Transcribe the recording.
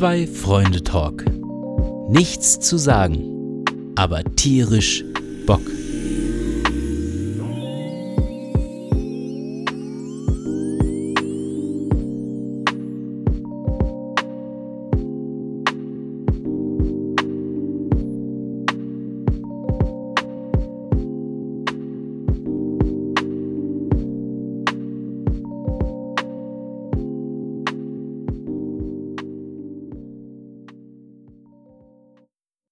Zwei Freunde Talk. Nichts zu sagen, aber tierisch Bock.